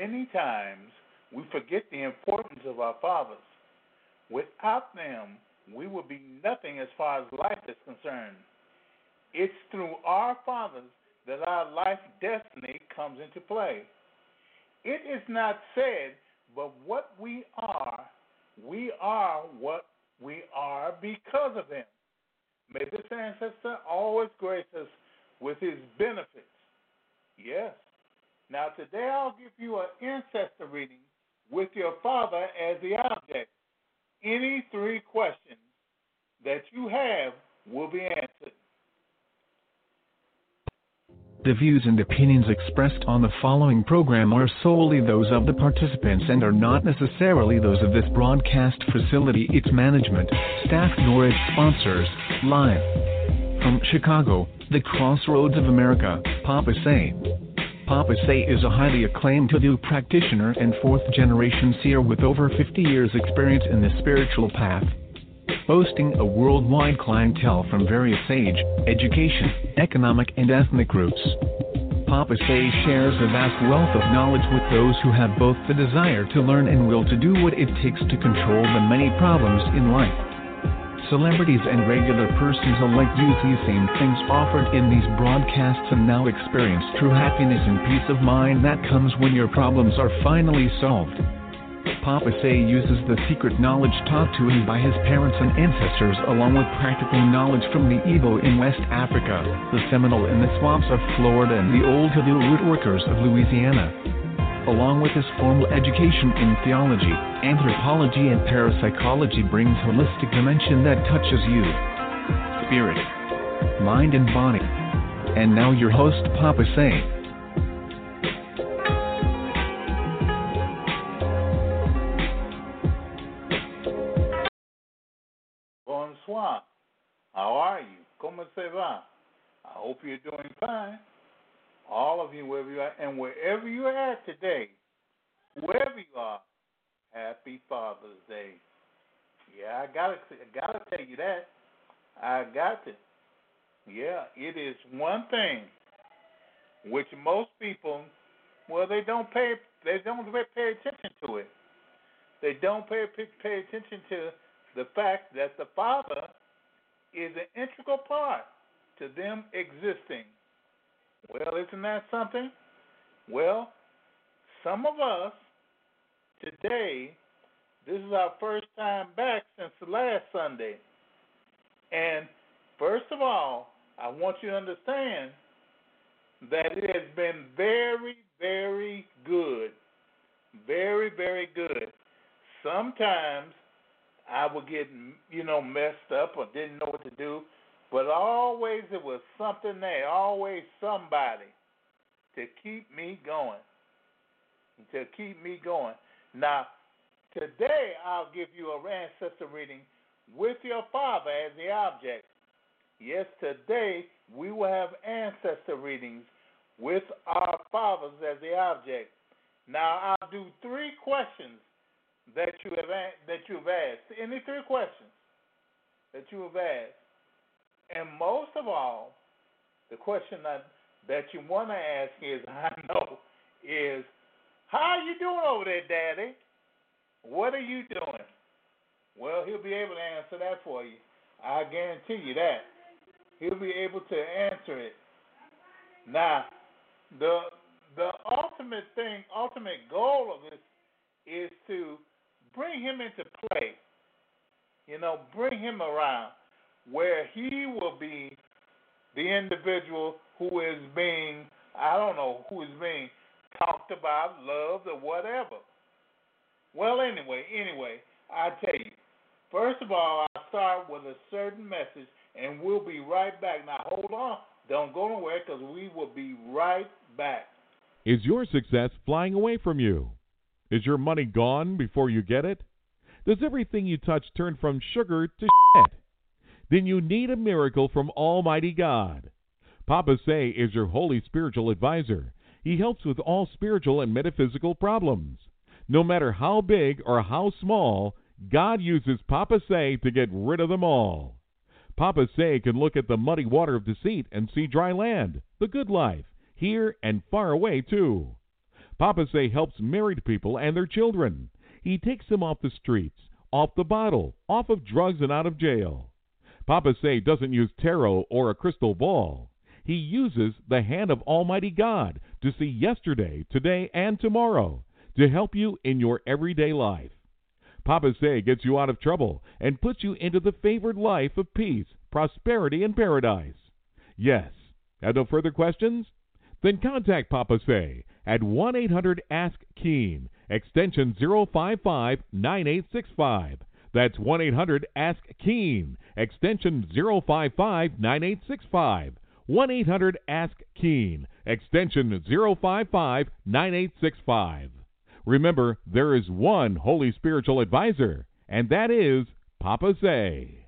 Many times we forget the importance of our fathers. Without them, we would be nothing as far as life is concerned. It's through our fathers that our life destiny comes into play. It is not said, but what we are, we are what we are because of them. May this ancestor always grace us with his benefits. Yes, now, today I'll give you an ancestor reading with your father as the object. Any three questions that you have will be answered. The views and opinions expressed on the following program are solely those of the participants and are not necessarily those of this broadcast facility, its management, staff, nor its sponsors. Live from Chicago, the crossroads of America, Papa Say. Papa Say is a highly acclaimed Hoodoo practitioner and fourth generation seer with over 50 years' experience in the spiritual path. Boasting a worldwide clientele from various age, education, economic, and ethnic groups. Papa Say shares a vast wealth of knowledge with those who have both the desire to learn and will to do what it takes to control the many problems in life. Celebrities and regular persons alike use these same things offered in these broadcasts and now experience true happiness and peace of mind that comes when your problems are finally solved. Papa Say uses the secret knowledge taught to him by his parents and ancestors, along with practical knowledge from the Igbo in West Africa, the Seminole in the swamps of Florida, and the old Hoodoo rootworkers of Louisiana along with his formal education in theology, anthropology, and parapsychology, brings holistic dimension that touches you, spirit, mind, and body. And now your host, Papa Say. Bonsoir. How are you? Comment ça va? I hope you're doing fine all of you, wherever you are, and wherever you are today, wherever you are, happy Father's Day. Yeah, I gotta, I gotta tell you that. I got to. Yeah, it is one thing which most people, well, they don't pay, they don't pay attention to it. They don't pay pay attention to the fact that the Father is an integral part to them existing. Well, isn't that something? Well, some of us today, this is our first time back since the last Sunday. And first of all, I want you to understand that it has been very, very good. Very, very good. Sometimes I would get, you know, messed up or didn't know what to do. But always it was something there, always somebody to keep me going. To keep me going. Now, today I'll give you a ancestor reading with your father as the object. Yes, today we will have ancestor readings with our fathers as the object. Now I'll do three questions that you have that you've asked. Any three questions that you have asked. And most of all, the question that that you want to ask is, I know, is how are you doing over there, Daddy? What are you doing? Well, he'll be able to answer that for you. I guarantee you that. He'll be able to answer it. Now, the the ultimate thing, ultimate goal of this is to bring him into play. You know, bring him around where he will be the individual who is being, I don't know, who is being talked about, loved, or whatever. Well, anyway, anyway, I tell you, first of all, I'll start with a certain message, and we'll be right back. Now, hold on. Don't go nowhere because we will be right back. Is your success flying away from you? Is your money gone before you get it? Does everything you touch turn from sugar to shit? Then you need a miracle from Almighty God. Papa Say is your holy spiritual advisor. He helps with all spiritual and metaphysical problems. No matter how big or how small, God uses Papa Say to get rid of them all. Papa Say can look at the muddy water of deceit and see dry land, the good life, here and far away too. Papa Say helps married people and their children. He takes them off the streets, off the bottle, off of drugs and out of jail. Papa Say doesn't use tarot or a crystal ball. He uses the hand of Almighty God to see yesterday, today, and tomorrow to help you in your everyday life. Papa Say gets you out of trouble and puts you into the favored life of peace, prosperity, and paradise. Yes. Have no further questions? Then contact Papa Say at 1 800 Ask Keen, extension 055 9865. That's 1 800 Ask Keen, extension 055 9865. 1 800 Ask Keen, extension 055 9865. Remember, there is one Holy Spiritual Advisor, and that is Papa Say.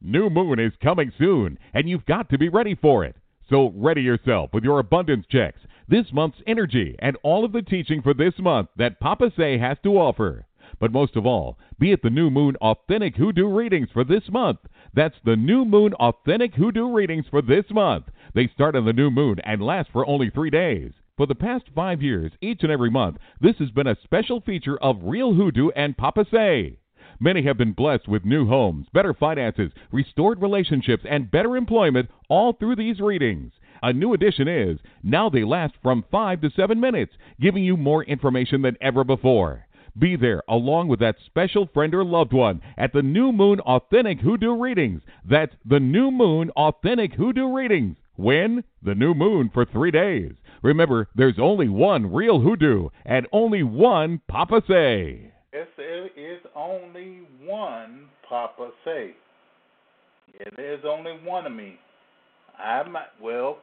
New Moon is coming soon, and you've got to be ready for it. So ready yourself with your abundance checks, this month's energy, and all of the teaching for this month that Papa Say has to offer. But most of all, be at the New Moon Authentic Hoodoo Readings for this month. That's the New Moon Authentic Hoodoo Readings for this month. They start on the new moon and last for only three days. For the past five years, each and every month, this has been a special feature of Real Hoodoo and Papa Say. Many have been blessed with new homes, better finances, restored relationships, and better employment all through these readings. A new addition is now they last from 5 to 7 minutes, giving you more information than ever before. Be there along with that special friend or loved one at the New Moon Authentic Hoodoo Readings. That's the New Moon Authentic Hoodoo Readings. When? The new moon for three days. Remember, there's only one real hoodoo and only one Papa Say. Yes, there is only one Papa Say. Yeah, there's only one of me. I might, well,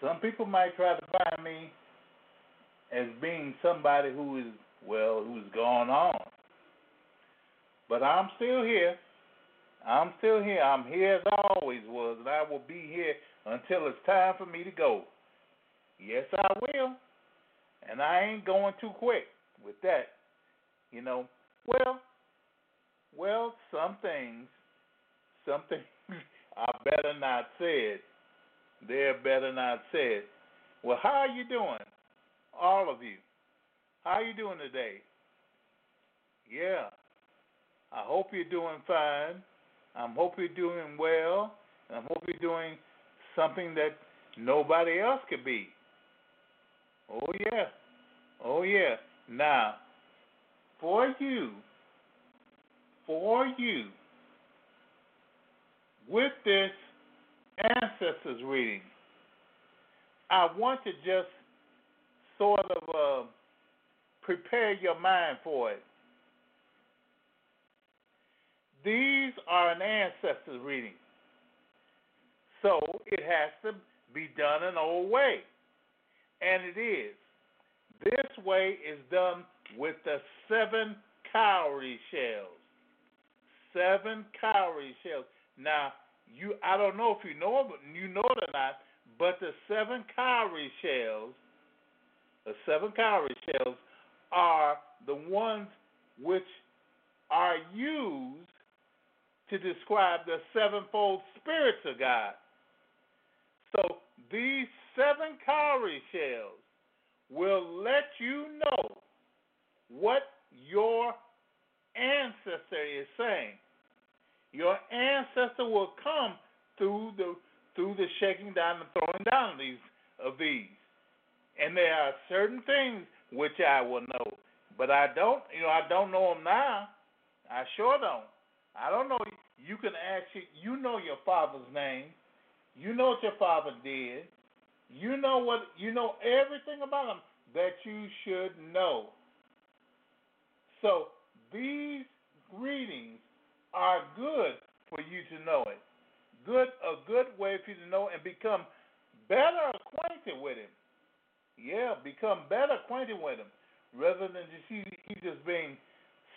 some people might try to find me as being somebody who is, well, who's gone on. But I'm still here. I'm still here. I'm here as I always was, and I will be here until it's time for me to go. Yes, I will. And I ain't going too quick with that. You know, well, well, some things, some things are better not said. They're better not said. Well, how are you doing? All of you. How are you doing today? Yeah. I hope you're doing fine. I hope you're doing well. I hope you're doing something that nobody else could be. Oh, yeah. Oh, yeah. Now, for you, for you, with this ancestors reading, I want to just sort of uh, prepare your mind for it. These are an ancestors reading. So it has to be done an old way. And it is. This way is done with the seven cowrie shells. Seven cowrie shells. Now, you I don't know if you know but you know it or not, but the seven cowrie shells, the seven cowrie shells are the ones which are used to describe the sevenfold spirits of God. So these seven cowrie shells will let you know what your ancestor is saying. Your ancestor will come through the through the shaking down and throwing down these of these. And there are certain things which I will know, but I don't. You know, I don't know him now. I sure don't. I don't know. You can actually, you know your father's name. You know what your father did. You know what you know everything about him that you should know. So these readings are good for you to know it. Good a good way for you to know and become better acquainted with him. Yeah, become better acquainted with him. rather than just he, he just being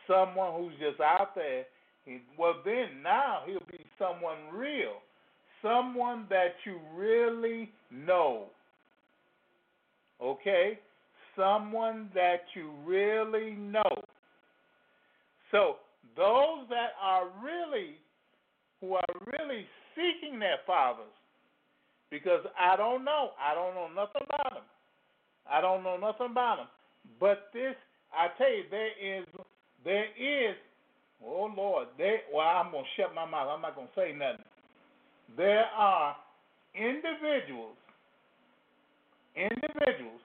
someone who's just out there. He, well, then now he'll be someone real, someone that you really know. Okay, someone that you really know. So those that are really who are really seeking their fathers, because I don't know, I don't know nothing about them. I don't know nothing about them. But this, I tell you, there is, there is, oh Lord, there. Well, I'm gonna shut my mouth. I'm not gonna say nothing. There are individuals, individuals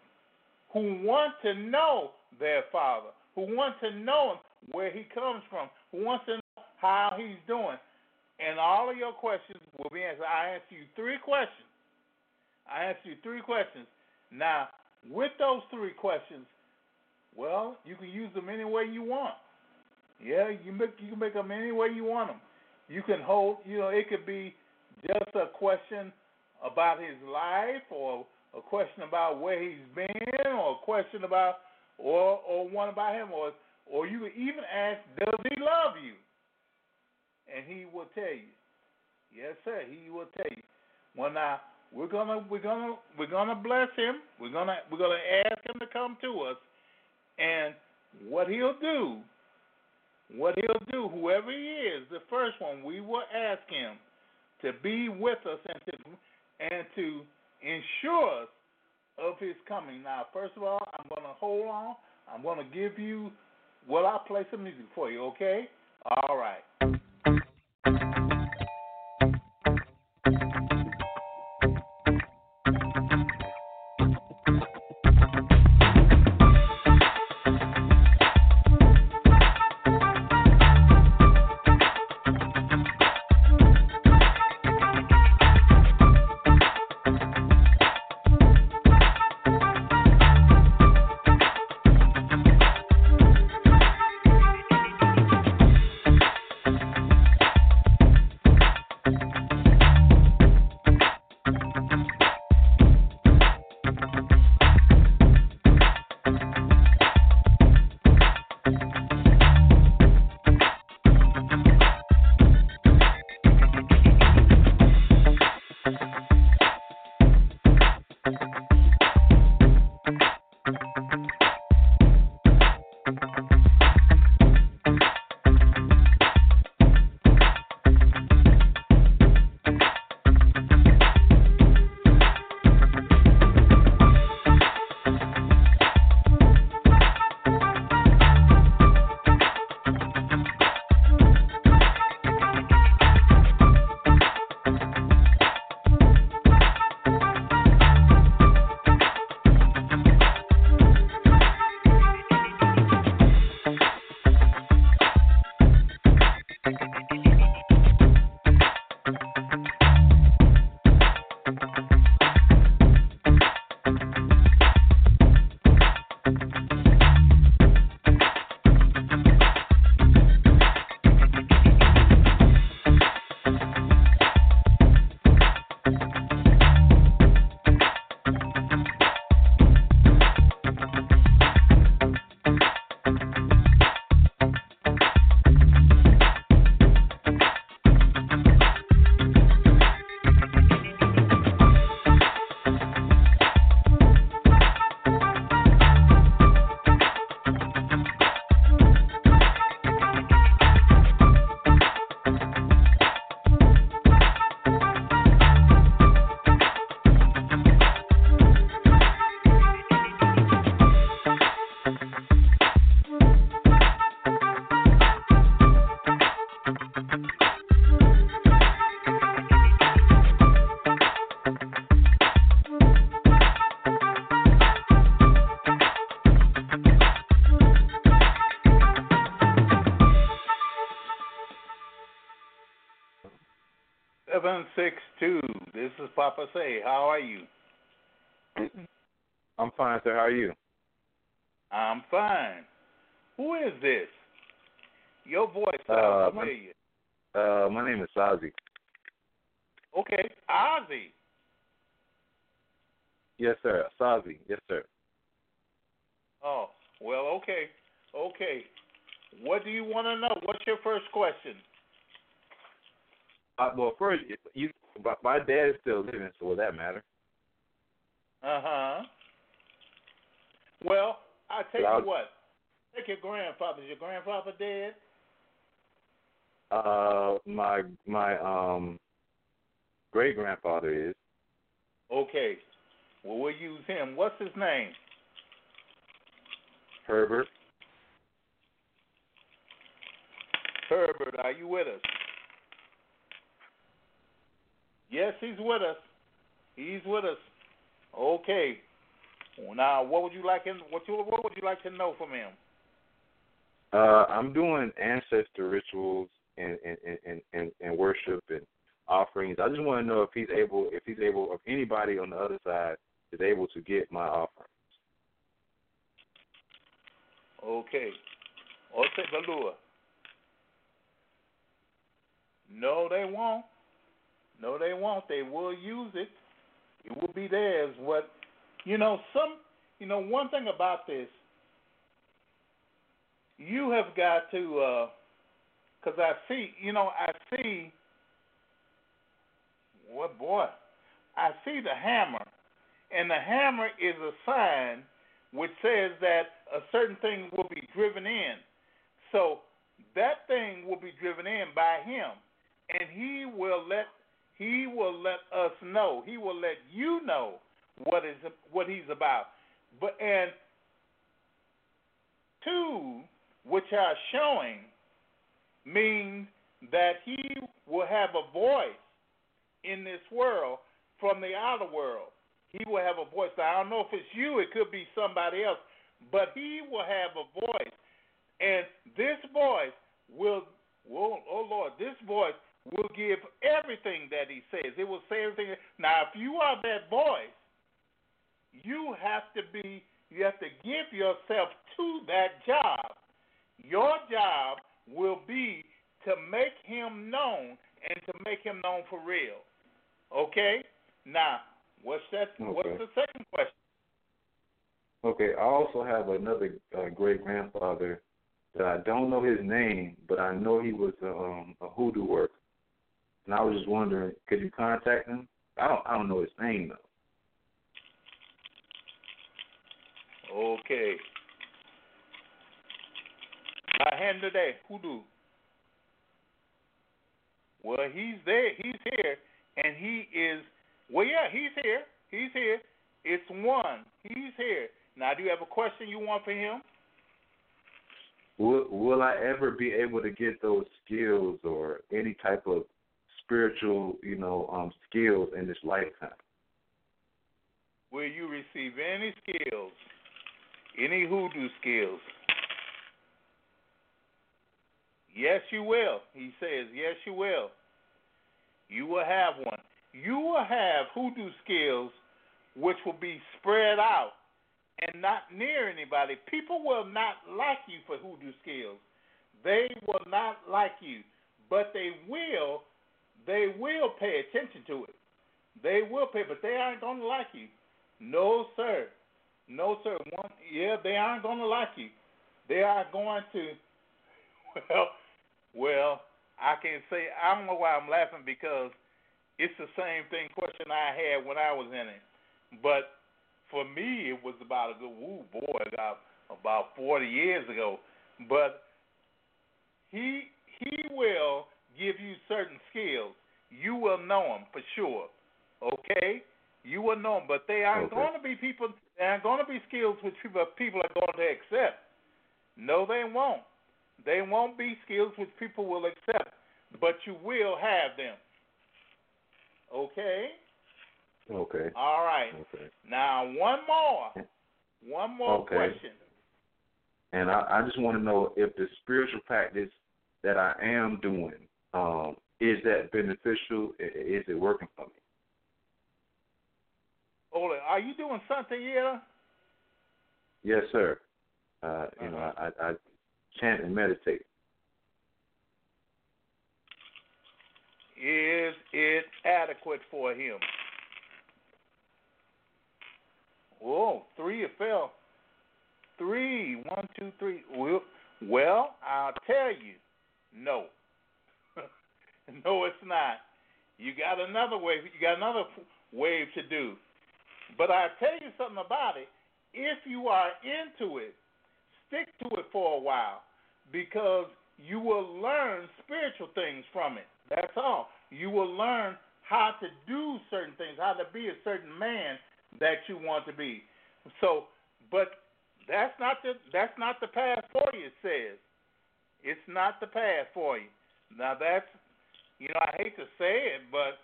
who want to know their father, who want to know him, where he comes from, who wants to know how he's doing. And all of your questions will be answered. I asked you three questions. I asked you three questions. Now, with those three questions, well, you can use them any way you want. Yeah, you make you can make them any way you want them. You can hold, you know, it could be just a question about his life, or a question about where he's been, or a question about, or or one about him, or or you could even ask, does he love you? And he will tell you. Yes, sir. He will tell you. Well, now we're gonna we're gonna we're gonna bless him. We're gonna we're gonna ask him to come to us, and what he'll do, what he'll do, whoever he is, the first one, we will ask him to be with us and to and to ensure us of his coming. Now, first of all, I'm gonna hold on. I'm gonna give you. Well, I'll play some music for you. Okay. All right. Is Papa Say. How are you? I'm fine, sir. How are you? I'm fine. Who is this? Your voice Uh, sounds my- Uh, my name is Sazi. Okay, Ozzy. Yes, sir. Sazi. Yes, sir. Oh, well, Okay. Okay. What do you want to know? What's your first question? Uh, well, first, you, my dad is still living, so will that matter? Uh huh. Well, I tell you what. Take your grandfather. Is your grandfather dead? Uh, my my um great grandfather is Okay. Well, we'll use him. What's his name? Herbert. Herbert, are you with us? Yes, he's with us. He's with us. Okay. Now, what would you like him? What you what would you like to know from him? Uh, I'm doing ancestor rituals and and, and, and and worship and offerings. I just want to know if he's able, if he's able, if anybody on the other side is able to get my offering. Okay. Ote Balua. No, they won't. No, they won't. They will use it. It will be theirs. What you know, some you know, one thing about this, you have got to uh, because I see, you know, I see what boy, I see the hammer, and the hammer is a sign which says that a certain thing will be driven in. So that thing will be driven in by him, and he will let he will let us know. He will let you know what is what he's about. But and two, which are showing, means that he will have a voice in this world from the outer world. He will have a voice. Now, I don't know if it's you, it could be somebody else, but he will have a voice. And this voice will, will oh Lord, this voice will give everything that he says. It will say everything. Now, if you are that voice, you have to be, you have to give yourself to that job. Your job will be to make him known and to make him known for real. Okay? Now, what's that? Okay. What's the second question? Okay, I also have another uh, great grandfather that I don't know his name, but I know he was a, um, a hoodoo worker. And I was just wondering, could you contact him? I don't, I don't know his name though. Okay. I hand today, hoodoo. Well, he's there. He's here, and he is. Well, yeah, he's here. He's here. It's one. He's here. Now, do you have a question you want for him? Will Will I ever be able to get those skills or any type of spiritual, you know, um, skills in this lifetime? Will you receive any skills, any hoodoo skills? Yes, you will. He says, yes, you will. You will have one. You will have hoodoo skills which will be spread out and not near anybody. People will not like you for hoodoo skills. They will not like you, but they will they will pay attention to it. They will pay, but they aren't going to like you. No, sir. No, sir. One, yeah, they aren't going to like you. They are going to. Well, well, I can say I don't know why I'm laughing because it's the same thing question I had when I was in it. But for me, it was about a good woo boy about about 40 years ago. But he he will give you certain skills. You will know them for sure. Okay, you will know them, but they aren't Okay. going to be people. They aren't going to be skills which people people are going to accept. No, they won't. They won't be skills which people will accept, but you will have them. Okay. Okay. All right. Okay. Now one more. One more Okay. question. And I, I just want to know if the spiritual practice that I am doing um, is that beneficial? Is it working for me? It. Are you doing something here? Yes, sir. Uh, you know, Uh-huh. I, I chant and meditate. Is it adequate for him? Whoa, three fell. three. One, two, three. Well, well, I'll tell you, no. no, it's not. You got another wave. You got another wave to do. But I tell you something about it. If you are into it, stick to it for a while because you will learn spiritual things from it. That's all. You will learn how to do certain things, how to be a certain man that you want to be. So, but that's not the that's not the path for you. It says it's not the path for you. Now that's you know I hate to say it, but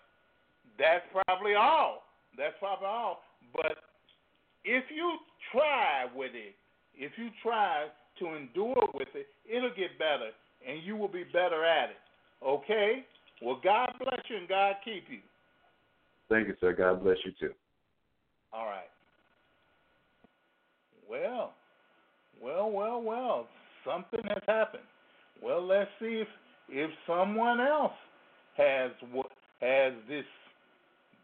that's probably all. That's probably all. But if you try with it, if you try to endure with it, it'll get better, and you will be better at it. Okay? Well, God bless you and God keep you. Thank you, sir. God bless you too. All right. Well, well, well, well. Something has happened. Well, let's see if if someone else has has this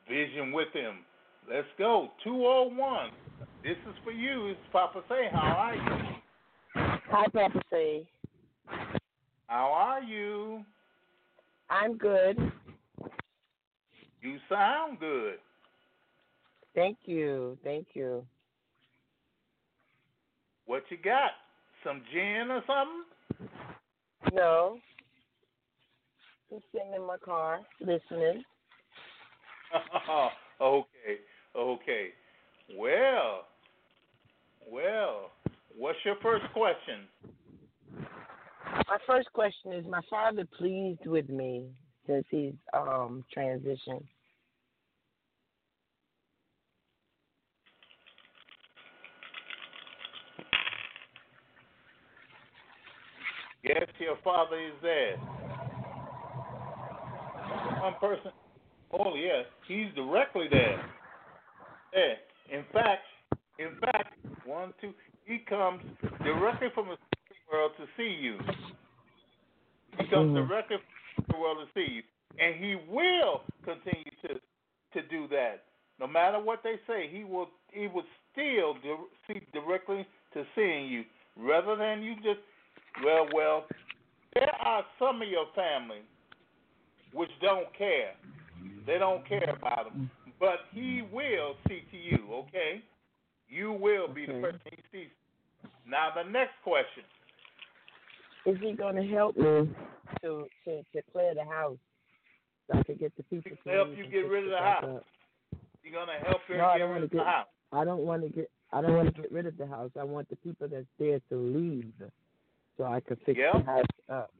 vision with him. Let's go. 201. This is for you. It's Papa Say. How are you? Hi, Papa Say. How are you? I'm good. You sound good. Thank you. Thank you. What you got? Some gin or something? No. Just sitting in my car listening. okay. Okay. Well, well, what's your first question? My first question is: My father pleased with me since he's um transitioned? Yes, your father is there. One person. Oh yes, he's directly there. There. In fact, in fact, one, two. He comes directly from the world to see you. He comes mm-hmm. directly from the world to see you, and he will continue to to do that. No matter what they say, he will he will still see directly to seeing you, rather than you just well, well. There are some of your family which don't care. They don't care about him, but he will see to you. Okay, you will be okay. the person he sees. Now the next question: Is he going to help me to to to clear the house so I can get the people to help you get rid of the house? Up. You're gonna help her no, get rid of get, the house. I don't want to get. I don't want to get rid of the house. I want the people that's there to leave, so I can fix yeah. the house up.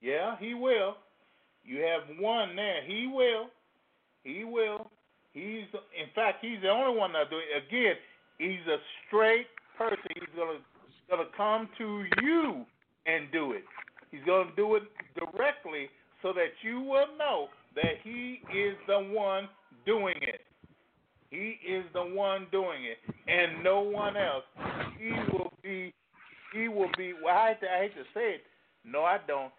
Yeah, he will. You have one there. He will. He will. He's in fact he's the only one that'll do it. Again, he's a straight person. He's gonna gonna come to you and do it. He's gonna do it directly so that you will know that he is the one doing it. He is the one doing it, and no one else. He will be. He will be. Well, I hate to, I hate to say it. No, I don't.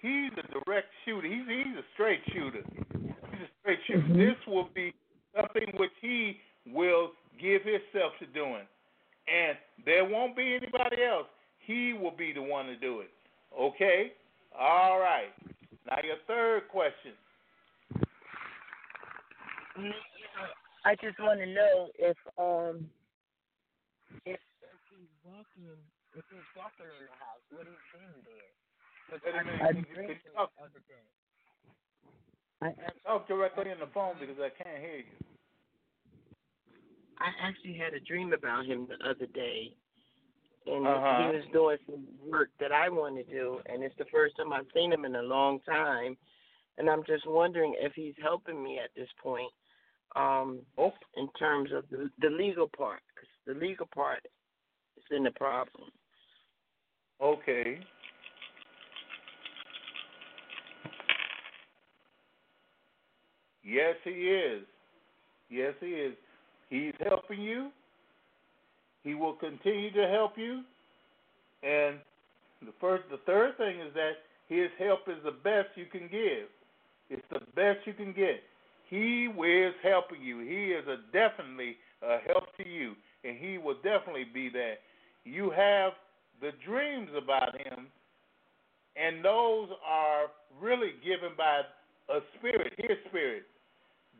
He's a direct shooter. He's he's a straight shooter. He's a straight shooter. Mm-hmm. This will be something which he will give himself to doing, and there won't be anybody else. He will be the one to do it. Okay. All right. Now your third question. I just want to know if um if, if he's walking if he's walking in the house, what he's doing there. But Wait a minute. I, Can you, can you talk. I talk directly in the phone because I can't hear you. I actually had a dream about him the other day, and uh-huh. he was doing some work that I want to do, and it's the first time I've seen him in a long time, and I'm just wondering if he's helping me at this point, um, oh. in terms of the, the legal part, because the legal part is in the problem. Okay. Yes, he is. Yes, he is. He's helping you. He will continue to help you. And the first, the third thing is that his help is the best you can give. It's the best you can get. He is helping you. He is a definitely a help to you, and he will definitely be there. you have the dreams about him, and those are really given by a spirit, his spirit.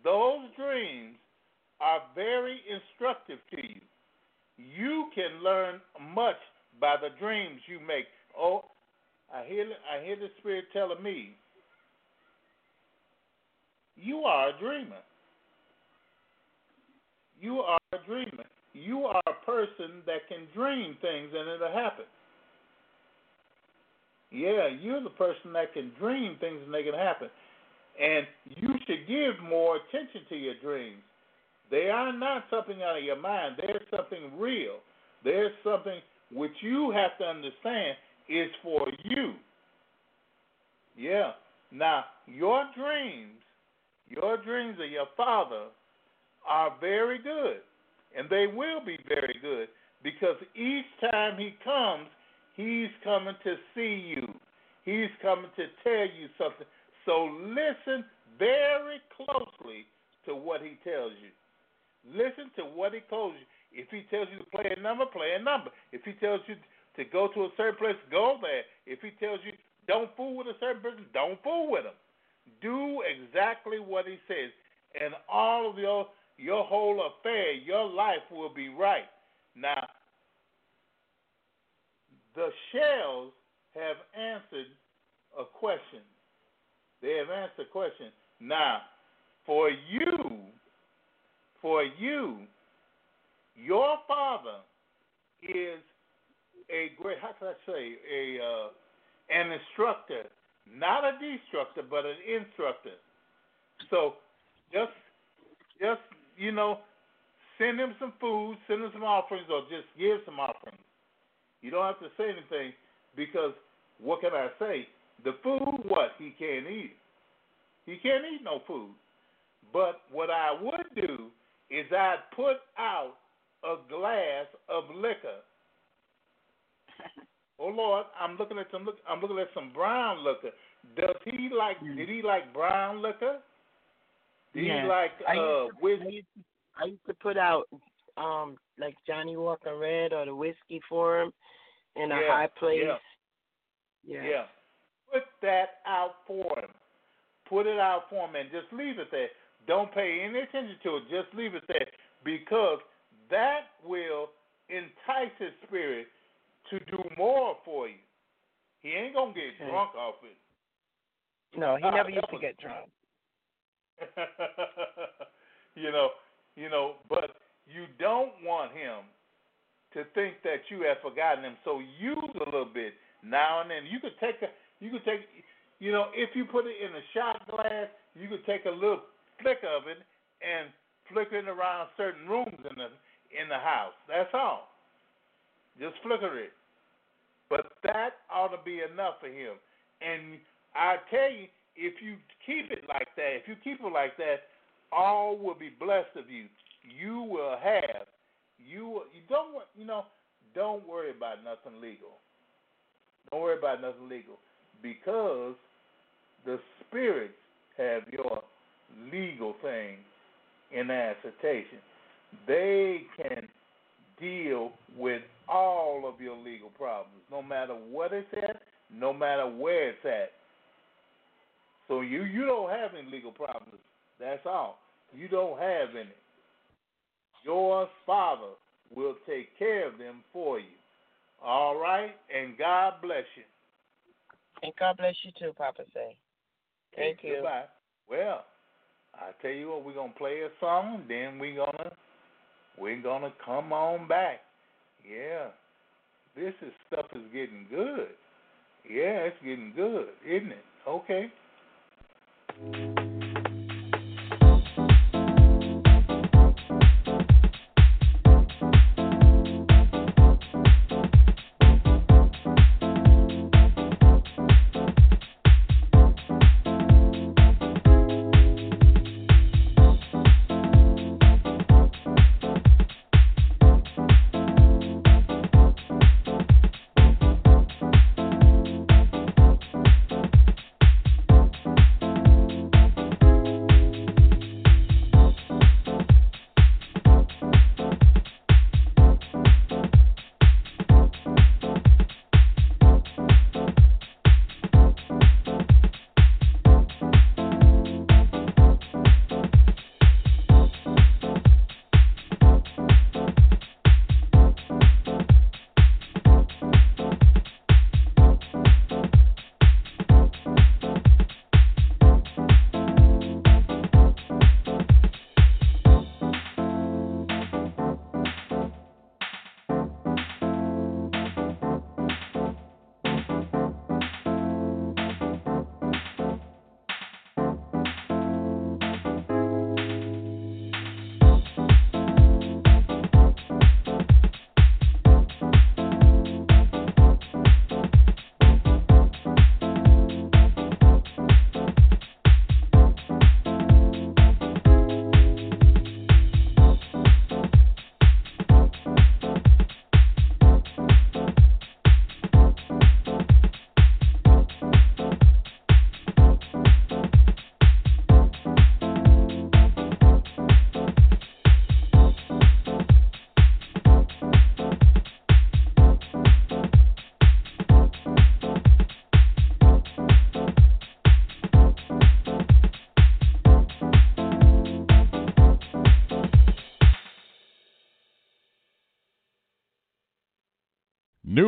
Those dreams are very instructive to you. You can learn much by the dreams you make. Oh, I hear I hear the spirit telling me you are a dreamer. You are a dreamer. You are a person that can dream things and it'll happen. Yeah, you're the person that can dream things and they can happen. And you should give more attention to your dreams. They are not something out of your mind. There's something real. There's something which you have to understand is for you. Yeah. Now, your dreams, your dreams of your father are very good. And they will be very good because each time he comes, he's coming to see you. He's coming to tell you something. So listen very closely to what he tells you. Listen to what he tells you. If he tells you to play a number, play a number. If he tells you to go to a certain place, go there. If he tells you don't fool with a certain person, don't fool with him. Do exactly what he says, and all of your your whole affair, your life will be right. Now, the shells have answered a question. They have answered the question. Now, for you, for you, your father is a great. How can I say a uh, an instructor, not a destructor, but an instructor. So just just you know, send him some food, send him some offerings, or just give some offerings. You don't have to say anything because what can I say? The food, what he can't eat. He can't eat no food. But what I would do is I'd put out a glass of liquor. oh Lord, I'm looking at some. I'm looking at some brown liquor. Does he like? Mm. Did he like brown liquor? Did yeah. you like I uh to, whiskey? I used, to, I used to put out um like Johnnie Walker Red or the whiskey for him in a yeah, high place. Yeah. yeah. Yeah. Put that out for him. Put it out for him and just leave it there. Don't pay any attention to it. Just leave it there because that will entice his spirit to do more for you. He ain't gonna get okay. drunk off it. No, he never used to get drunk. you know, you know, but you don't want him to think that you have forgotten him. So use a little bit now and then. You could take a, you could take, you know, if you put it in a shot glass, you could take a little flick of it and flicker it around certain rooms in the in the house. That's all. Just flicker it. But that ought to be enough for him. And I tell you, if you keep it like that, if you keep it like that, all will be blessed of you. You will have. You you don't you know don't worry about nothing legal. Don't worry about nothing legal because the spirits have your legal thing in assertion. They can deal with all of your legal problems, no matter what it's at, no matter where it's at. So you you don't have any legal problems. That's all. You don't have any. Your father will take care of them for you. All right, and God bless you. And God bless you too, Papa say. Thank okay, you. Goodbye. Well, I tell you what, we're gonna play a song, then we're gonna we're gonna come on back. Yeah, this is stuff is getting good. Yeah, it's getting good, isn't it? Okay.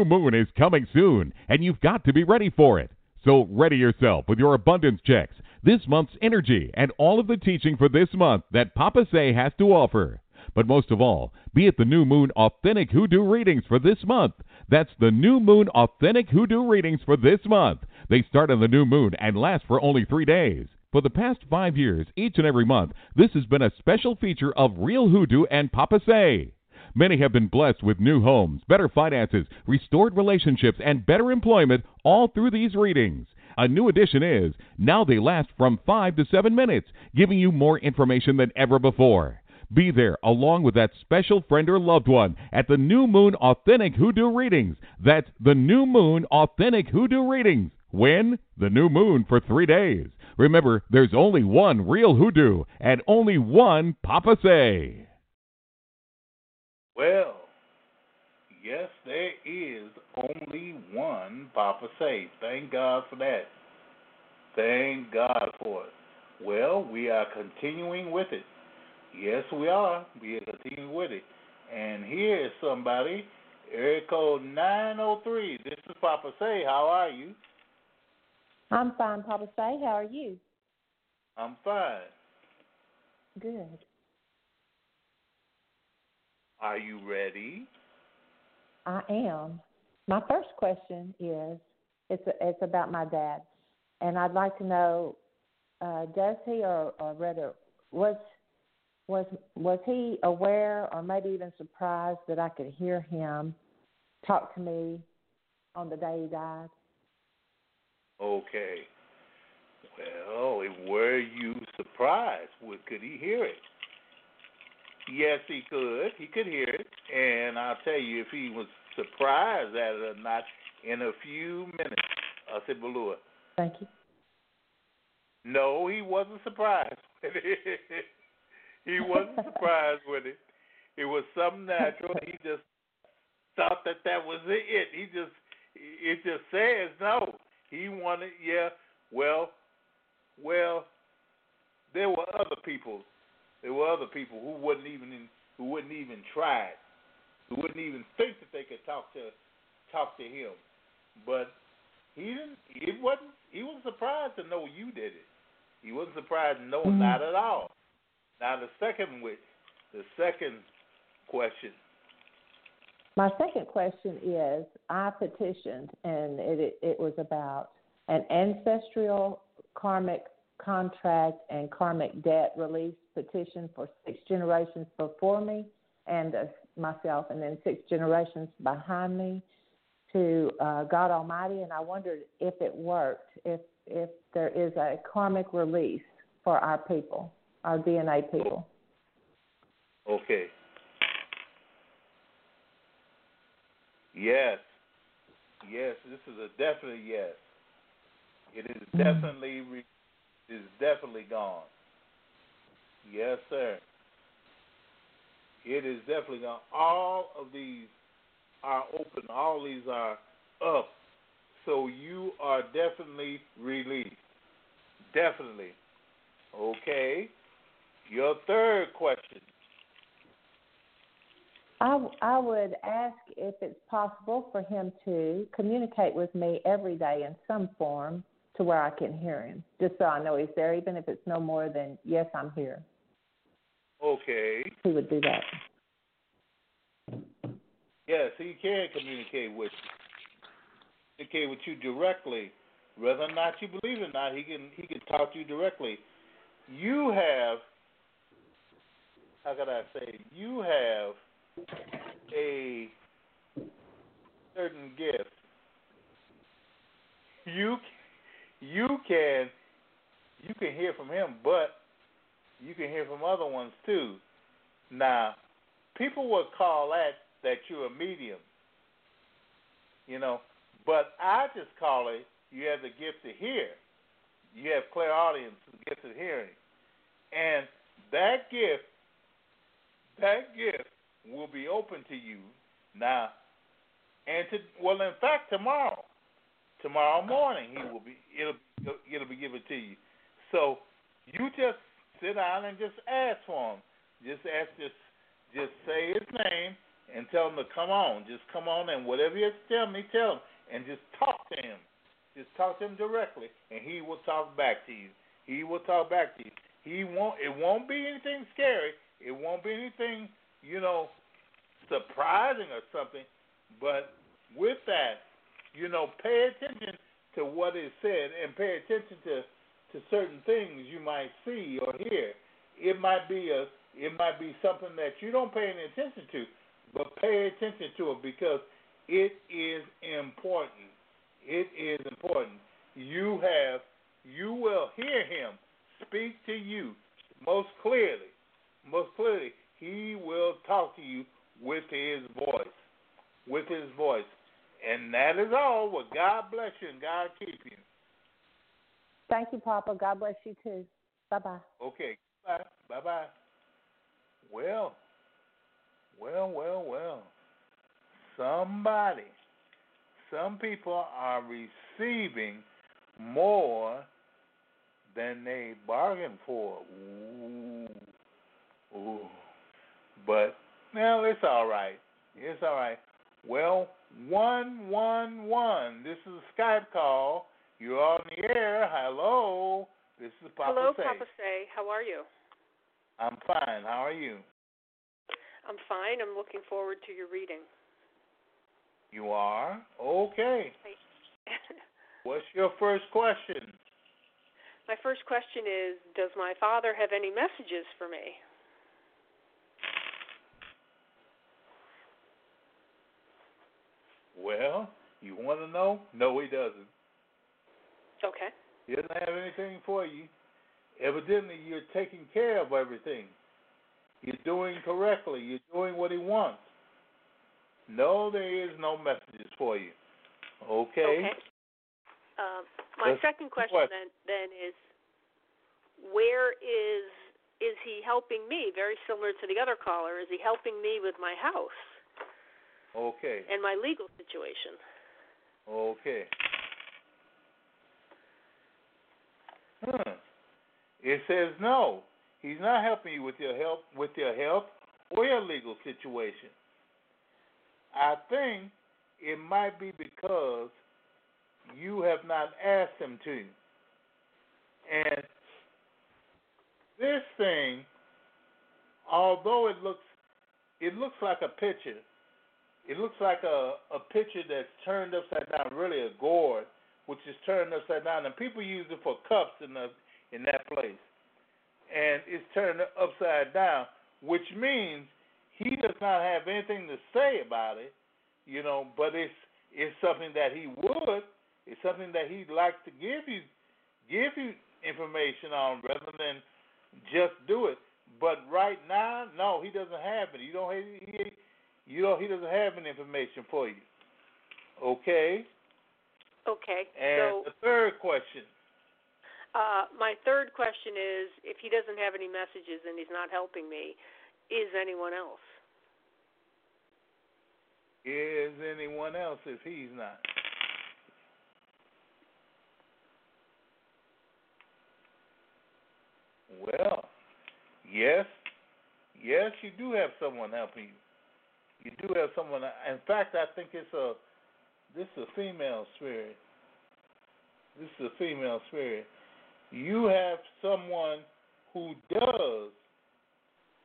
New moon is coming soon, and you've got to be ready for it. So ready yourself with your abundance checks, this month's energy, and all of the teaching for this month that Papa Say has to offer. But most of all, be it the New Moon Authentic Hoodoo readings for this month. That's the New Moon Authentic Hoodoo readings for this month. They start on the new moon and last for only three days. For the past five years, each and every month, this has been a special feature of Real Hoodoo and Papa Say. Many have been blessed with new homes, better finances, restored relationships, and better employment all through these readings. A new addition is now they last from 5 to 7 minutes, giving you more information than ever before. Be there along with that special friend or loved one at the New Moon Authentic Hoodoo Readings. That's the New Moon Authentic Hoodoo Readings. When? The new moon for three days. Remember, there's only one real hoodoo and only one Papa Say. Well, yes, there is only one Papa Say. Thank God for that. Thank God for it. Well, we are continuing with it. Yes, we are. We are continuing with it. And here is somebody, area code 903. This is Papa Say. How are you? I'm fine, Papa Say. How are you? I'm fine. Good. Are you ready? I am. My first question is it's it's about my dad, and I'd like to know uh, does he or, or rather was was was he aware or maybe even surprised that I could hear him talk to me on the day he died? Okay. Well, were you surprised? Could he hear it? Yes, he could. He could hear it, and I'll tell you if he was surprised at it or not in a few minutes. I said, Balua. Thank you. No, he wasn't surprised with it. he wasn't surprised with it. It was something natural. He just thought that that was it. He just it just says no. He wanted, yeah. Well, well, there were other people. There were other people who wouldn't even who wouldn't even try it, who wouldn't even think that they could talk to talk to him. But he didn't. It wasn't. He was surprised to know you did it. He wasn't surprised. No, mm-hmm. not at all. Now the second with the second question. My second question is I petitioned, and it, it, it was about an ancestral karmic contract and karmic debt release petition for six generations before me and uh, myself, and then six generations behind me to uh, God Almighty. And I wondered if it worked, if if there is a karmic release for our people, our DNA people. Okay. Yes. Yes, this is a definite yes. It is mm-hmm. definitely is definitely gone. Yes, sir. It is definitely gone. All of these are open. All these are up. So you are definitely released. Definitely. Okay. Your third question. I, I would ask if it's possible for him to communicate with me every day in some form to where I can hear him, just so I know he's there, even if it's no more than, yes, I'm here. Okay. He would do that. Yes, he can communicate with you. communicate with you directly. Whether or not you believe it or not, he can he can talk to you directly. You have how can I say, you have a certain gift. You you can you can hear from him, but you can hear from other ones too. Now, people will call that that you're a medium, you know, but I just call it you have the gift to hear. You have clairaudience, the gift of hearing, and that gift, that gift will be open to you now, and to well, in fact, tomorrow, tomorrow morning he will be it'll it'll be given to you. So you just sit down and just ask for him. Just ask just just say his name and tell him to come on. Just come on and whatever you tell me, tell him, and just talk to him. Just talk to him directly, and he will talk back to you. He will talk back to you. He won't. It won't be anything scary. It won't be anything, you know, surprising or something. But with that, you know, pay attention to what is said and pay attention to to certain things you might see or hear. It might be a it might be something that you don't pay any attention to, but pay attention to it because it is important. It is important. You have you will hear him speak to you most clearly. Most clearly, he will talk to you with his voice. With his voice. And that is all. Well, God bless you and God keep you. Thank you, Papa. God bless you too. Bye bye. Okay. Bye. Bye bye. Well, well, well, well. Somebody, some people are receiving more than they bargained for. Ooh. Ooh. But, well, it's all right. It's all right. Well, 111. This is a Skype call. You're on the air. Hello. This is Papa Hello, Say. Papa Say. How are you? I'm fine. How are you? I'm fine. I'm looking forward to your reading. You are? Okay. What's your first question? my first question is Does my father have any messages for me? Well, you want to know? No, he doesn't. Okay. He doesn't have anything for you. Evidently, you're taking care of everything. You're doing correctly. You're doing what he wants. No, there is no messages for you. Okay. Okay. Um, my That's second question what? then then is where is is he helping me? Very similar to the other caller. Is he helping me with my house Okay. and my legal situation? Okay. Hmm. It says no. He's not helping you with your health with your health or your legal situation. I think it might be because you have not asked him to. And this thing, although it looks it looks like a picture, it looks like a, a picture that's turned upside down, really a gourd, which is turned upside down, and people use it for cups in the in that place, and it's turned upside down, which means he does not have anything to say about it, you know, but it's it's something that he would, it's something that he'd like to give you give you information on rather than just do it. But right now, no, he doesn't have it. You don't he, you know he doesn't have any information for you. Okay? Okay. And so the third question. uh, my third question is if he doesn't have any messages and he's not helping me, is anyone else? Is anyone else if he's not? Well, yes, yes, you do have someone helping you. You do have someone. In fact, I think it's a this is a female spirit. This is a female spirit. You have someone who does,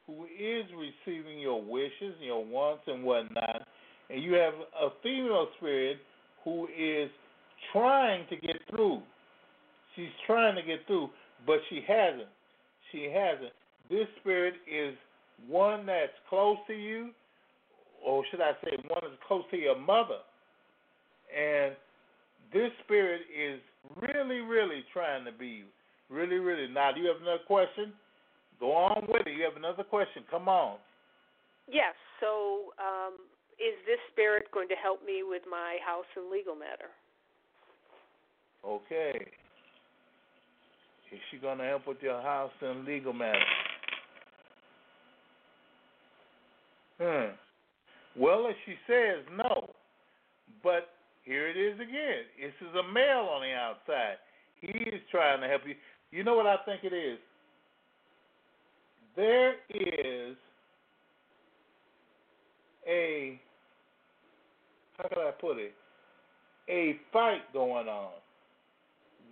who is receiving your wishes, your wants, and whatnot, and you have a female spirit who is trying to get through. She's trying to get through, but she hasn't. She hasn't. This spirit is one that's close to you, or should I say, one that's close to your mother. And this spirit is really, really trying to be you. Really, really. Now, do you have another question? Go on with it. You have another question. Come on. Yes. So, um, is this spirit going to help me with my house and legal matter? Okay. Is she going to help with your house and legal matter? Hmm. Well, as she says, no. But here it is again. This is a male on the outside. He is trying to help you. You know what I think it is? There is a how can I put it? A fight going on.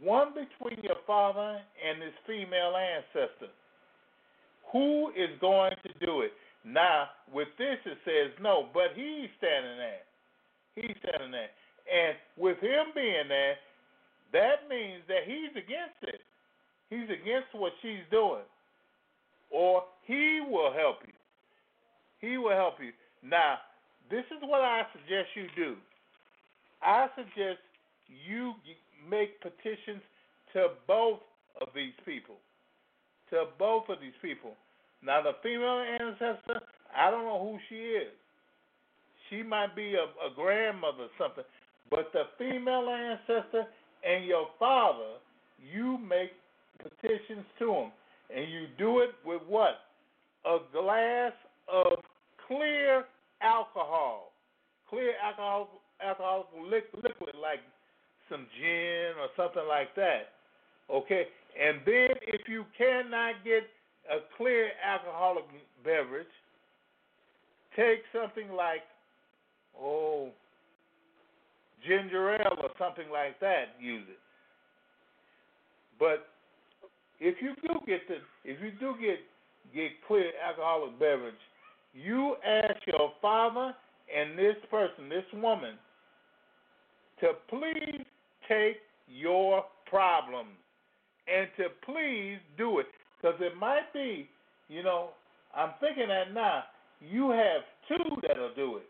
One between your father and his female ancestor. Who is going to do it? Now, with this it says no, but he's standing there. He's standing there. And with him being there, that means that he's against it. He's against what she's doing. Or he will help you. He will help you. Now, this is what I suggest you do. I suggest you make petitions to both of these people. To both of these people. Now, the female ancestor, I don't know who she is. She might be a, a grandmother or something. But the female ancestor and your father, you make petitions to them. And you do it with what? A glass of clear alcohol. Clear alcohol, alcohol liquid like some gin or something like that. Okay? And then if you cannot get a clear alcoholic beverage, take something like, oh, ginger ale or something like that. Use it. But if you do get the, if you do get get clear alcoholic beverage, you ask your father and this person, this woman, to please take your problems and to please do it. Because it might be, you know, I'm thinking that now, you have two that'll do it.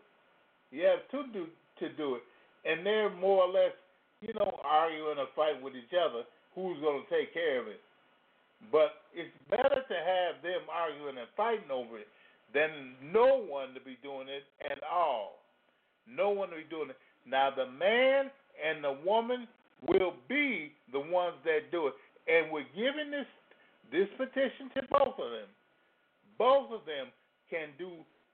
You have two do, to do it. And they're more or less, you know, arguing or fight with each other who's going to take care of it. But it's better to have them arguing and fighting over it than no one to be doing it at all. No one to be doing it. Now, the man and the woman will be the ones that do it. And we're giving this this petition to both of them. Both of them can do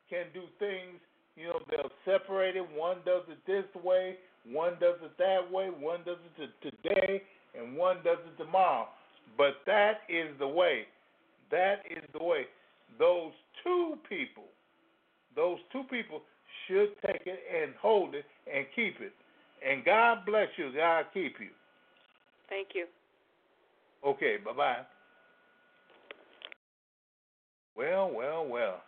can do things. You know, they'll separate it. One does it this way, one does it that way, one does it today, and one does it tomorrow. But that is the way. That is the way. Those two people, those two people should take it and hold it and keep it. And God bless you. God keep you. Thank you. Okay, bye bye. Well, well, well.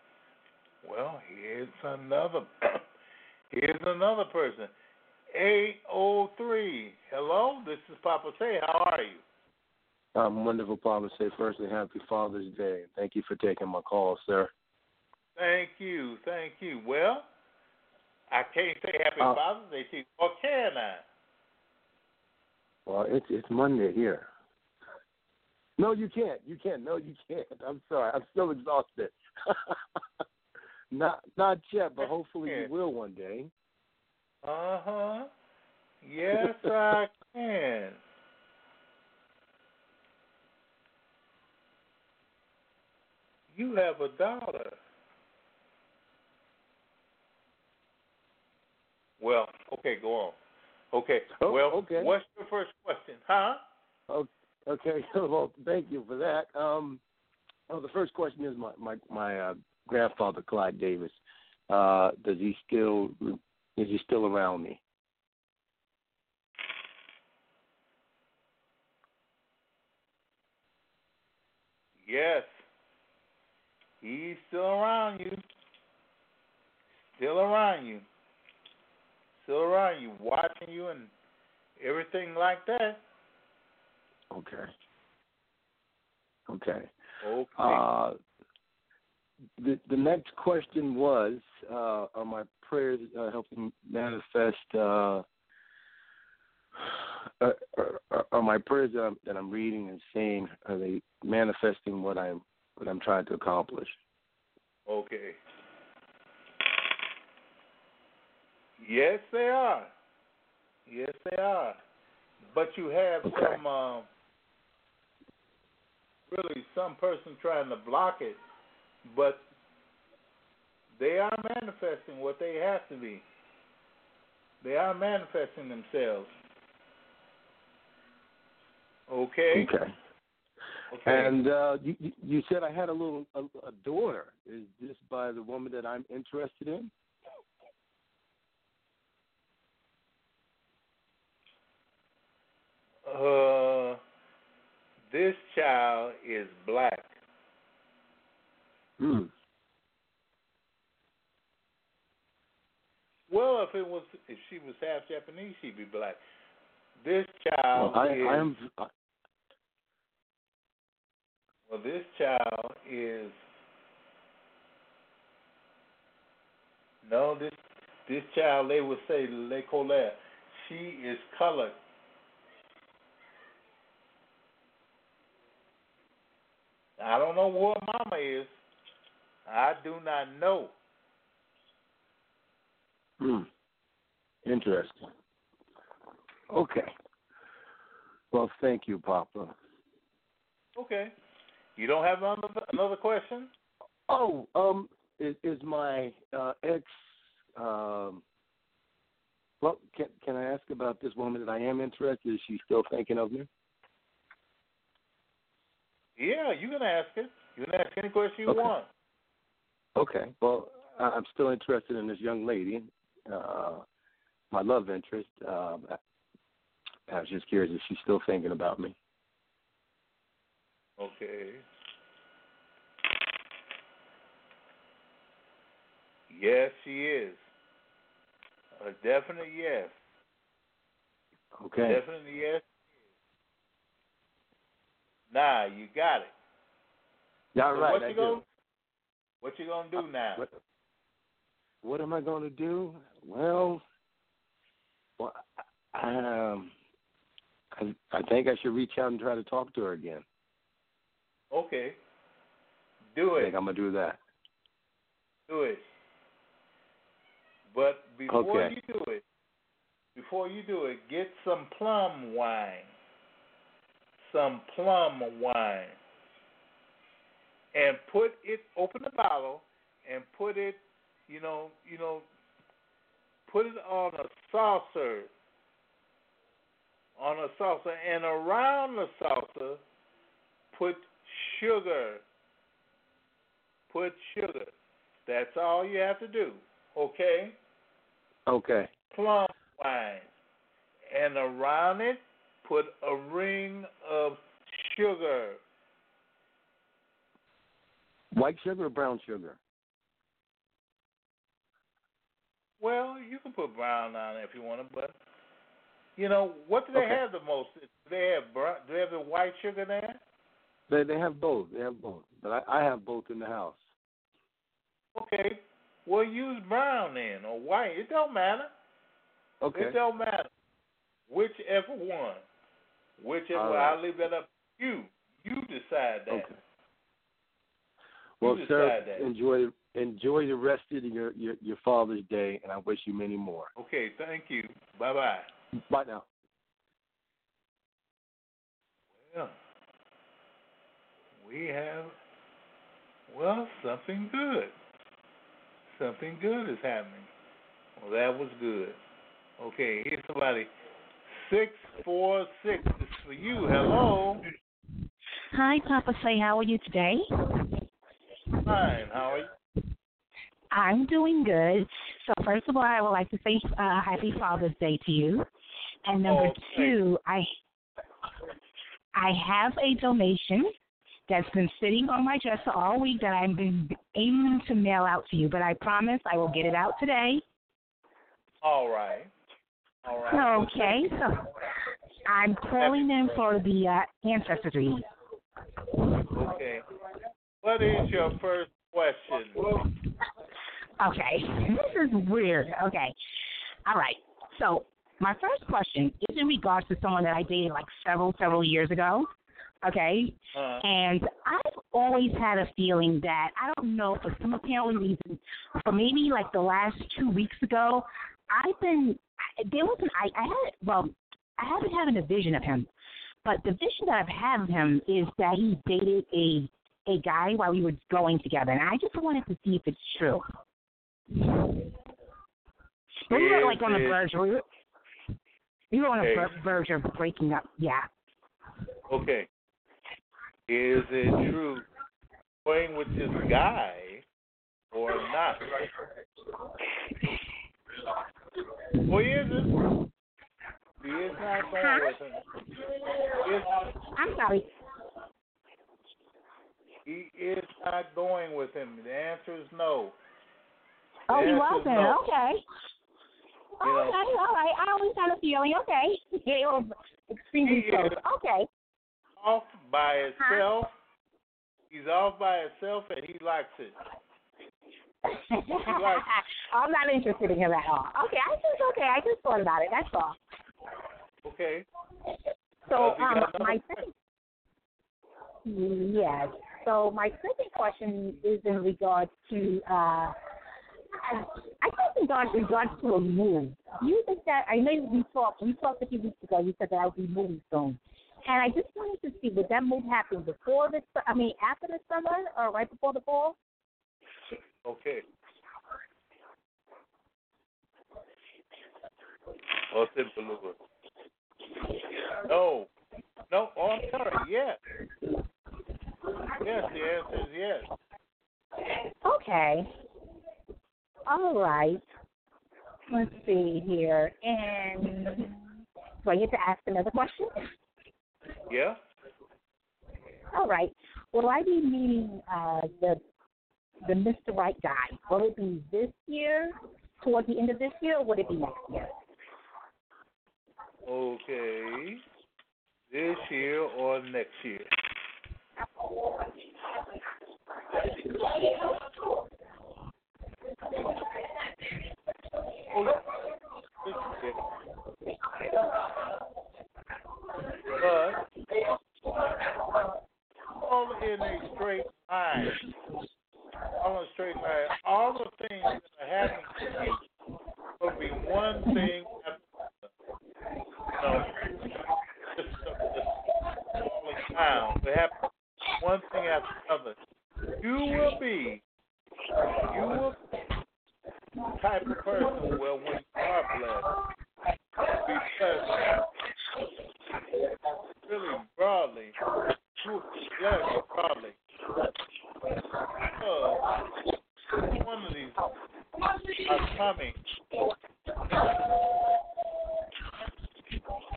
Well, here's another here's another person. 803. Hello, this is Papa Say. How are you? I'm wonderful, Papa Say. Firstly, happy Father's Day. Thank you for taking my call, sir. Thank you. Thank you. Well, I can't say happy uh, Father's Day to you, or can I? Well, it's it's Monday here. No, you can't. You can't. No, you can't. I'm sorry. I'm still exhausted. not not yet, but hopefully you will one day. Uh huh. Yes, I can. You have a daughter. Well, okay, go on. Okay. Oh, well, okay. what's your first question, huh? Okay. Okay, well, thank you for that. Um, well, the first question is my my my uh, grandfather Clyde Davis. Uh, does he still is he still around me? Yes. He's still around you. Still around you. Still around you, watching you and everything like that. Okay. Okay. Okay. Uh, the the next question was, uh, are my prayers uh, helping manifest? Uh, are, are, are, my prayers that I'm, that I'm reading and saying are they manifesting what I'm what I'm trying to accomplish? Okay. Yes, they are. Yes, they are. But you have okay. some, uh, really some person trying to block it, but they are manifesting what they have to be. They are manifesting themselves. Okay. Okay. Okay. And uh, you, you said I had a little a, a daughter. Is this by the woman that I'm interested in? Uh, this child is black. Hmm. Well, if it was, if she was half Japanese, she'd be black. This child Well, I, is. I am. I, Well, this child is. No, this this child they would say Le Colette. She is colored. I don't know what Mama is. I do not know. Hmm. Interesting. Okay. Well, thank you, Papa. Okay. You don't have another another question? Oh, um, is, is my uh, ex? Um, well, can can I ask about this woman that I am interested? Is she still thinking of me? Yeah, you can ask it. You can ask any question you Okay. want. Okay. Well, I'm still interested in this young lady, uh, my love interest. Um, I was just curious if she's still thinking about me. Okay. Yes, she is. A definite yes. Okay. Definitely yes. Nah, you got it. Yeah, So right. what I you do. gonna What you gonna do now? What, what am I going to do? Well, well, um, I, I think I should reach out and try to talk to her again. Okay. Do I it. think I'm gonna do that. Do it. But before Okay. you do it, before you do it, get some plum wine. Some plum wine. And put it open the bottle and put it, you know, you know, put it on a saucer. On a saucer and around the saucer put sugar. Put sugar. That's all you have to do. Okay? Okay. Plum wine. And around it, put a ring of sugar. White sugar or brown sugar? Well, you can put brown on it if you want to, but you know what do they Okay. have the most? Do they have brown? Do they have the white sugar there? They they have both. They have both. But I, I have both in the house. Okay, well use brown then or white. It don't matter. Okay. It don't matter. Whichever one. Whichever All one. right. I'll leave that up to you. You decide that. Okay. Well, You sir, that. enjoy enjoy the rest of your, your your Father's Day, and I wish you many more. Okay, thank you. Bye bye. Bye now. Well, we have, well, something good. Something good is happening. Well, that was good. Okay, here's somebody. 646 is for you. Hello. Hi, Papa Say. How are you today? Fine. How are you? I'm doing good. So first of all, I would like to say uh, Happy Father's Day to you. And number Oh, two, I I have a donation that's been sitting on my dresser all week that I've been aiming to mail out to you, but I promise I will get it out today. All right. All right. Okay, so I'm calling in for the uh, reading. Okay. What is your first question? Okay, this is weird. Okay, all right. So my first question is in regards to someone that I dated like several, several years ago. Okay, Uh, and I've always had a feeling that I don't know for some apparent reason, for maybe like the last two weeks ago, I've been there was an I, I had well, I haven't having a vision of him, but the vision that I've had of him is that he dated a a guy while we were going together, and I just wanted to see if it's true. We were like on the verge. We were, we were on the verge of breaking up. Yeah. Okay. Is it true going with this guy or not? Or is it? He is not going with him. I'm sorry. He is not going with him. The answer is no. Oh, he wasn't. no. Okay. You know- Okay, all right. I always had a feeling. Okay. It was extremely He close. is. Okay. Off by itself. He's off by itself, and he likes it. I'm not interested in him at all. Okay, I just okay. I just thought about it. That's all. Okay. So Uh, um, my second, yes. So my second question is in regards to uh, I think in regards, to a move. Do you think that I know we talked we talked a few weeks ago. You said that I would be moving soon, and I just wanted to see would that move happen before the I mean after the summer or right before the fall? Okay. What's in Beluga? No. No. Oh, I'm sorry. Yes. Yes, the answer is yes. Okay. All right. Let's see here. And do I get to ask another question? Yeah? All right. Will I be meeting uh, the the Mr. Right guy? Will it be this year, toward the end of this year, or would it be next year? Okay. This year or next year? Oh, this. But all in a straight line. All in a straight line. All the things that are happening will be one thing after another. You know, just, just falling down. They happen one thing after another. You will be, you will be the type of person where when you are blessed, be blessed really broadly. You will be blessed broadly. Because one of these are coming.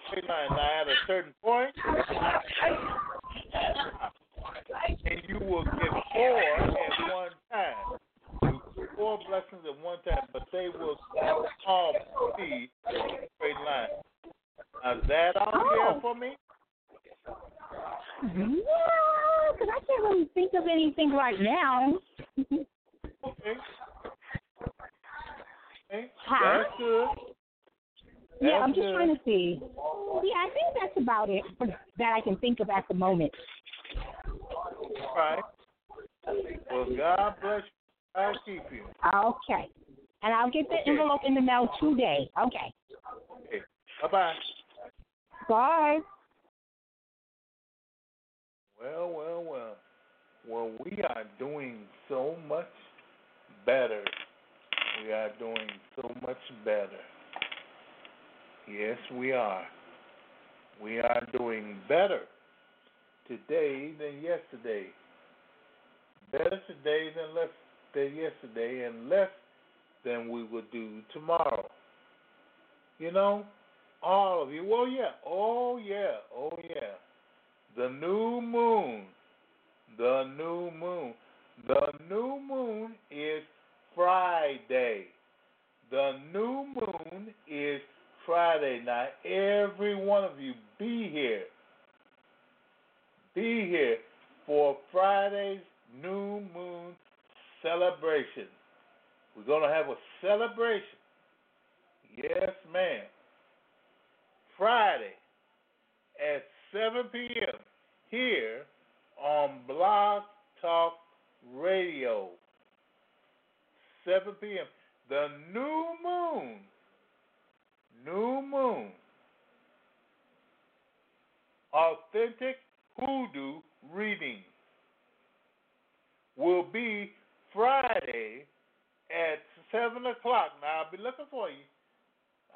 Straight line. Now, at a certain point, and you will get four at one time. Four blessings at one time, but they will all be in a straight line. Now, is that all you have for me? Yeah, because I can't really think of anything right now. Okay. Okay. Huh? That's good. Yeah, I'm That's just good. trying to see. Yeah, I think that's about it for, that I can think of at the moment. All right. Well, God bless you. God keep you. Okay. And I'll get the Okay. Envelope in the mail today. Okay. Okay. Bye bye. Bye. Well, well, well. Well, we are doing so much better. We are doing so much better. Yes, we are. We are doing better today than yesterday. Better today than less than yesterday, and less than we will do tomorrow. You know, all of you. Well, yeah. Oh, yeah. Oh, yeah. The new moon. The new moon. The new moon is Friday. The new moon is Friday. Now, every one of you be here. Be here for Friday's new moon celebration. We're going to have a celebration. Yes, ma'am. Friday at 7 p.m. here on Blog Talk Radio. 7 p.m. The new moon, new moon, authentic hoodoo reading will be Friday at 7 o'clock. Now, I'll be looking for you.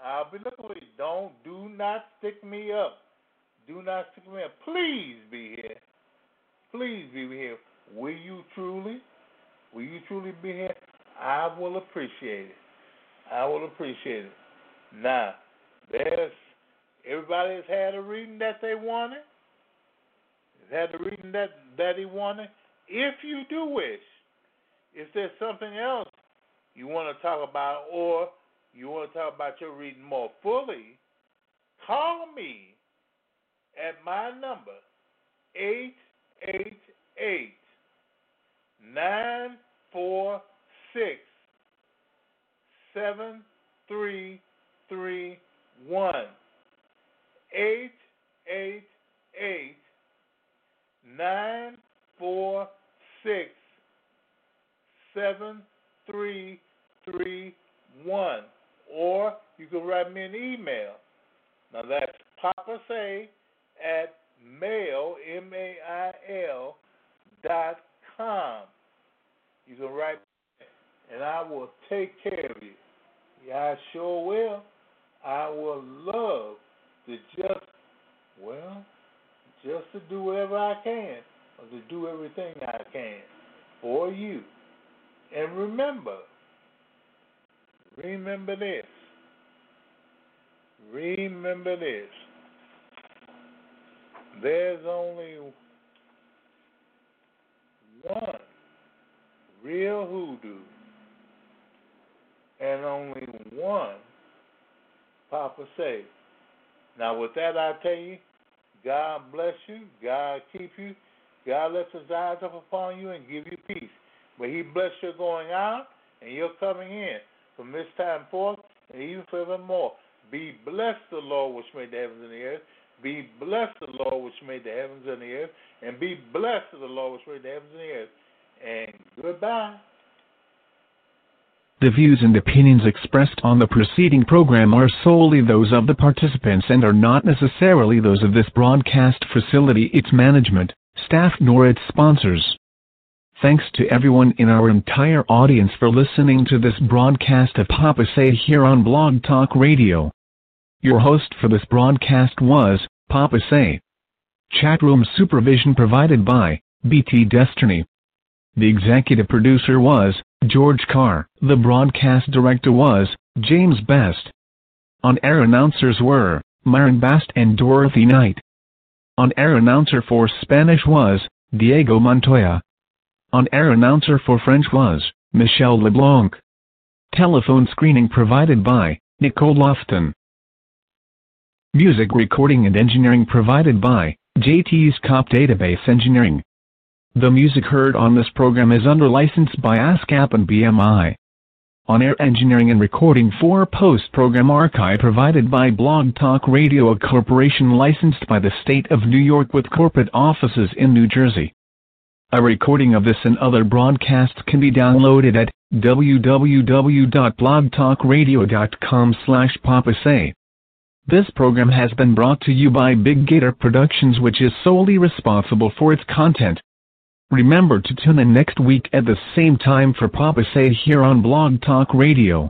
I'll be looking for you. Don't, do not stick me up. Do not stick me up. Please be here. Please be here. Will you truly? Will you truly be here? I will appreciate it. I will appreciate it. Now, there's everybody has had a reading that they wanted. Has had the reading that that he wanted. if you do wish, if there's something else you want to talk about or you want to talk about your reading more fully, call me at my number, 888 946 7331. 888 946 7331. Or you can write me an email. Now that's Papa Say at mail, M A I L, dot com. You can write, and I will take care of you. Yeah, I sure will. I will love to just, well, just to do whatever I can, or to do everything I can for you. And remember, remember this. Remember this. There's only one real hoodoo and only one Papa say. Now, with that, I tell you, God bless you, God keep you, God lifts his eyes up upon you and give you peace. May he bless your going out and your coming in from this time forth and even forevermore. Be blessed, the Lord which made the heavens and the earth. Be blessed, the Lord which made the heavens and the earth. And be blessed, the Lord which made the heavens and the earth. And goodbye. The views and opinions expressed on the preceding program are solely those of the participants and are not necessarily those of this broadcast facility, its management, staff, nor its sponsors. Thanks to everyone in our entire audience for listening to this broadcast of Papa Say here on Blog Talk Radio. Your host for this broadcast was Papa Say. Chatroom supervision provided by BT Destiny. The executive producer was George Carr. The broadcast director was James Best. On-air announcers were Myron Bast and Dorothy Knight. On-air announcer for Spanish was Diego Montoya. On-air announcer for French was Michelle LeBlanc. Telephone screening provided by Nicole Lofton. Music recording and engineering provided by JT's Cop Database Engineering. The music heard on this program is under license by ASCAP and BMI. On-air engineering and recording for post-program archive provided by Blog Talk Radio a corporation licensed by the state of New York with corporate offices in New Jersey. A recording of this and other broadcasts can be downloaded at www.blogtalkradio.com slash papasay. This program has been brought to you by Big Gator Productions which is solely responsible for its content. Remember to tune in next week at the same time for Papa Say here on Blog Talk Radio.